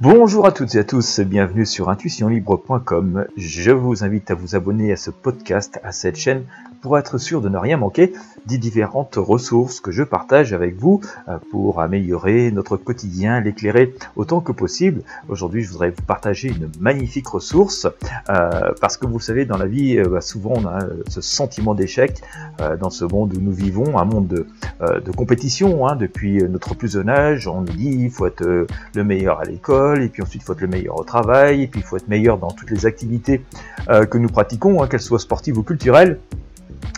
Bonjour à toutes et à tous, bienvenue sur intuitionlibre.com. Je vous invite à vous abonner à ce podcast, à cette chaîne, pour être sûr de ne rien manquer des différentes ressources que je partage avec vous euh, pour améliorer notre quotidien, l'éclairer autant que possible. Aujourd'hui, je voudrais vous partager une magnifique ressource euh, parce que vous savez, dans la vie, euh, bah, souvent on a ce sentiment d'échec dans ce monde où nous vivons, un monde de, de compétition. Hein, depuis notre plus jeune âge, on nous dit il faut être le meilleur à l'école et puis ensuite il faut être le meilleur au travail, et puis il faut être meilleur dans toutes les activités que nous pratiquons, hein, qu'elles soient sportives ou culturelles.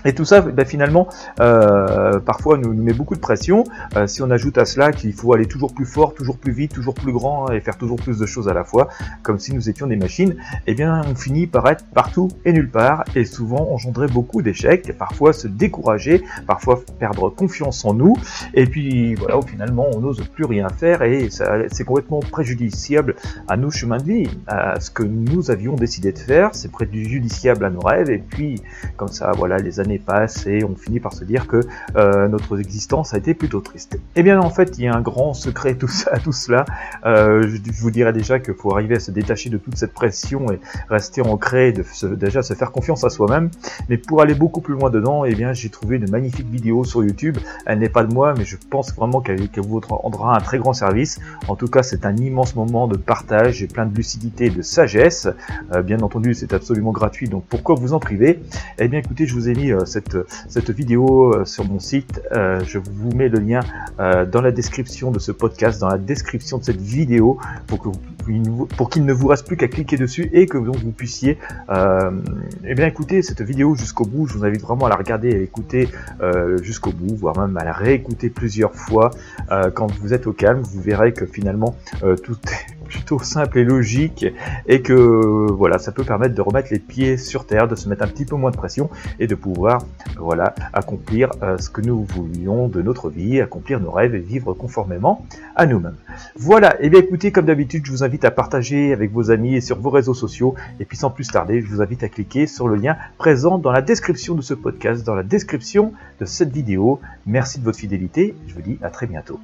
Et tout ça, ben, finalement, euh, parfois nous, nous, met beaucoup de pression. Euh, si on ajoute à cela qu'il faut aller toujours plus fort, toujours plus vite, toujours plus grand et faire toujours plus de choses à la fois, comme si nous étions des machines, eh bien, on finit par être partout et nulle part, et souvent engendrer beaucoup d'échecs, parfois se décourager, parfois perdre confiance en nous, et puis voilà, finalement, on n'ose plus rien faire et c'est complètement préjudiciable à nos chemins de vie, à ce que nous avions décidé de faire, c'est préjudiciable à nos rêves, et puis comme ça, voilà, les années passent et on finit par se dire que euh, notre existence a été plutôt triste. Eh bien en fait il y a un grand secret ça, tout cela. Euh, je, vous dirais déjà qu'il faut arriver à se détacher de toute cette pression et rester ancré, de se, déjà se faire confiance à soi-même. Mais pour aller beaucoup plus loin dedans, eh bien j'ai trouvé une magnifique vidéo sur YouTube. Elle n'est pas de moi, mais je pense vraiment qu'elle vous rendra un très grand service. En tout cas c'est un immense moment de partage et plein de lucidité et de sagesse. Euh, bien entendu c'est absolument gratuit, donc pourquoi vous en priver? Eh bien écoutez, je vous ai mis euh, cette, vidéo euh, sur mon site. Euh, je vous mets le lien dans la description de ce podcast, dans la description de cette vidéo, pour qu'il ne vous reste plus qu'à cliquer dessus et que donc vous puissiez eh bien écouter cette vidéo jusqu'au bout. Je vous invite vraiment à la regarder et à l'écouter jusqu'au bout, voire même à la réécouter plusieurs fois. quand vous êtes au calme, vous verrez que finalement tout est plutôt simple et logique et que voilà, ça peut permettre de remettre les pieds sur terre, de se mettre un petit peu moins de pression et de pouvoir voilà, accomplir euh, ce que nous voulions de notre vie, accomplir nos rêves et vivre conformément à nous-mêmes. Voilà, et bien écoutez, comme d'habitude, je vous invite à partager avec vos amis et sur vos réseaux sociaux et puis sans plus tarder, je vous invite à cliquer sur le lien présent dans la description de ce podcast, dans la description de cette vidéo. Merci de votre fidélité, je vous dis à très bientôt.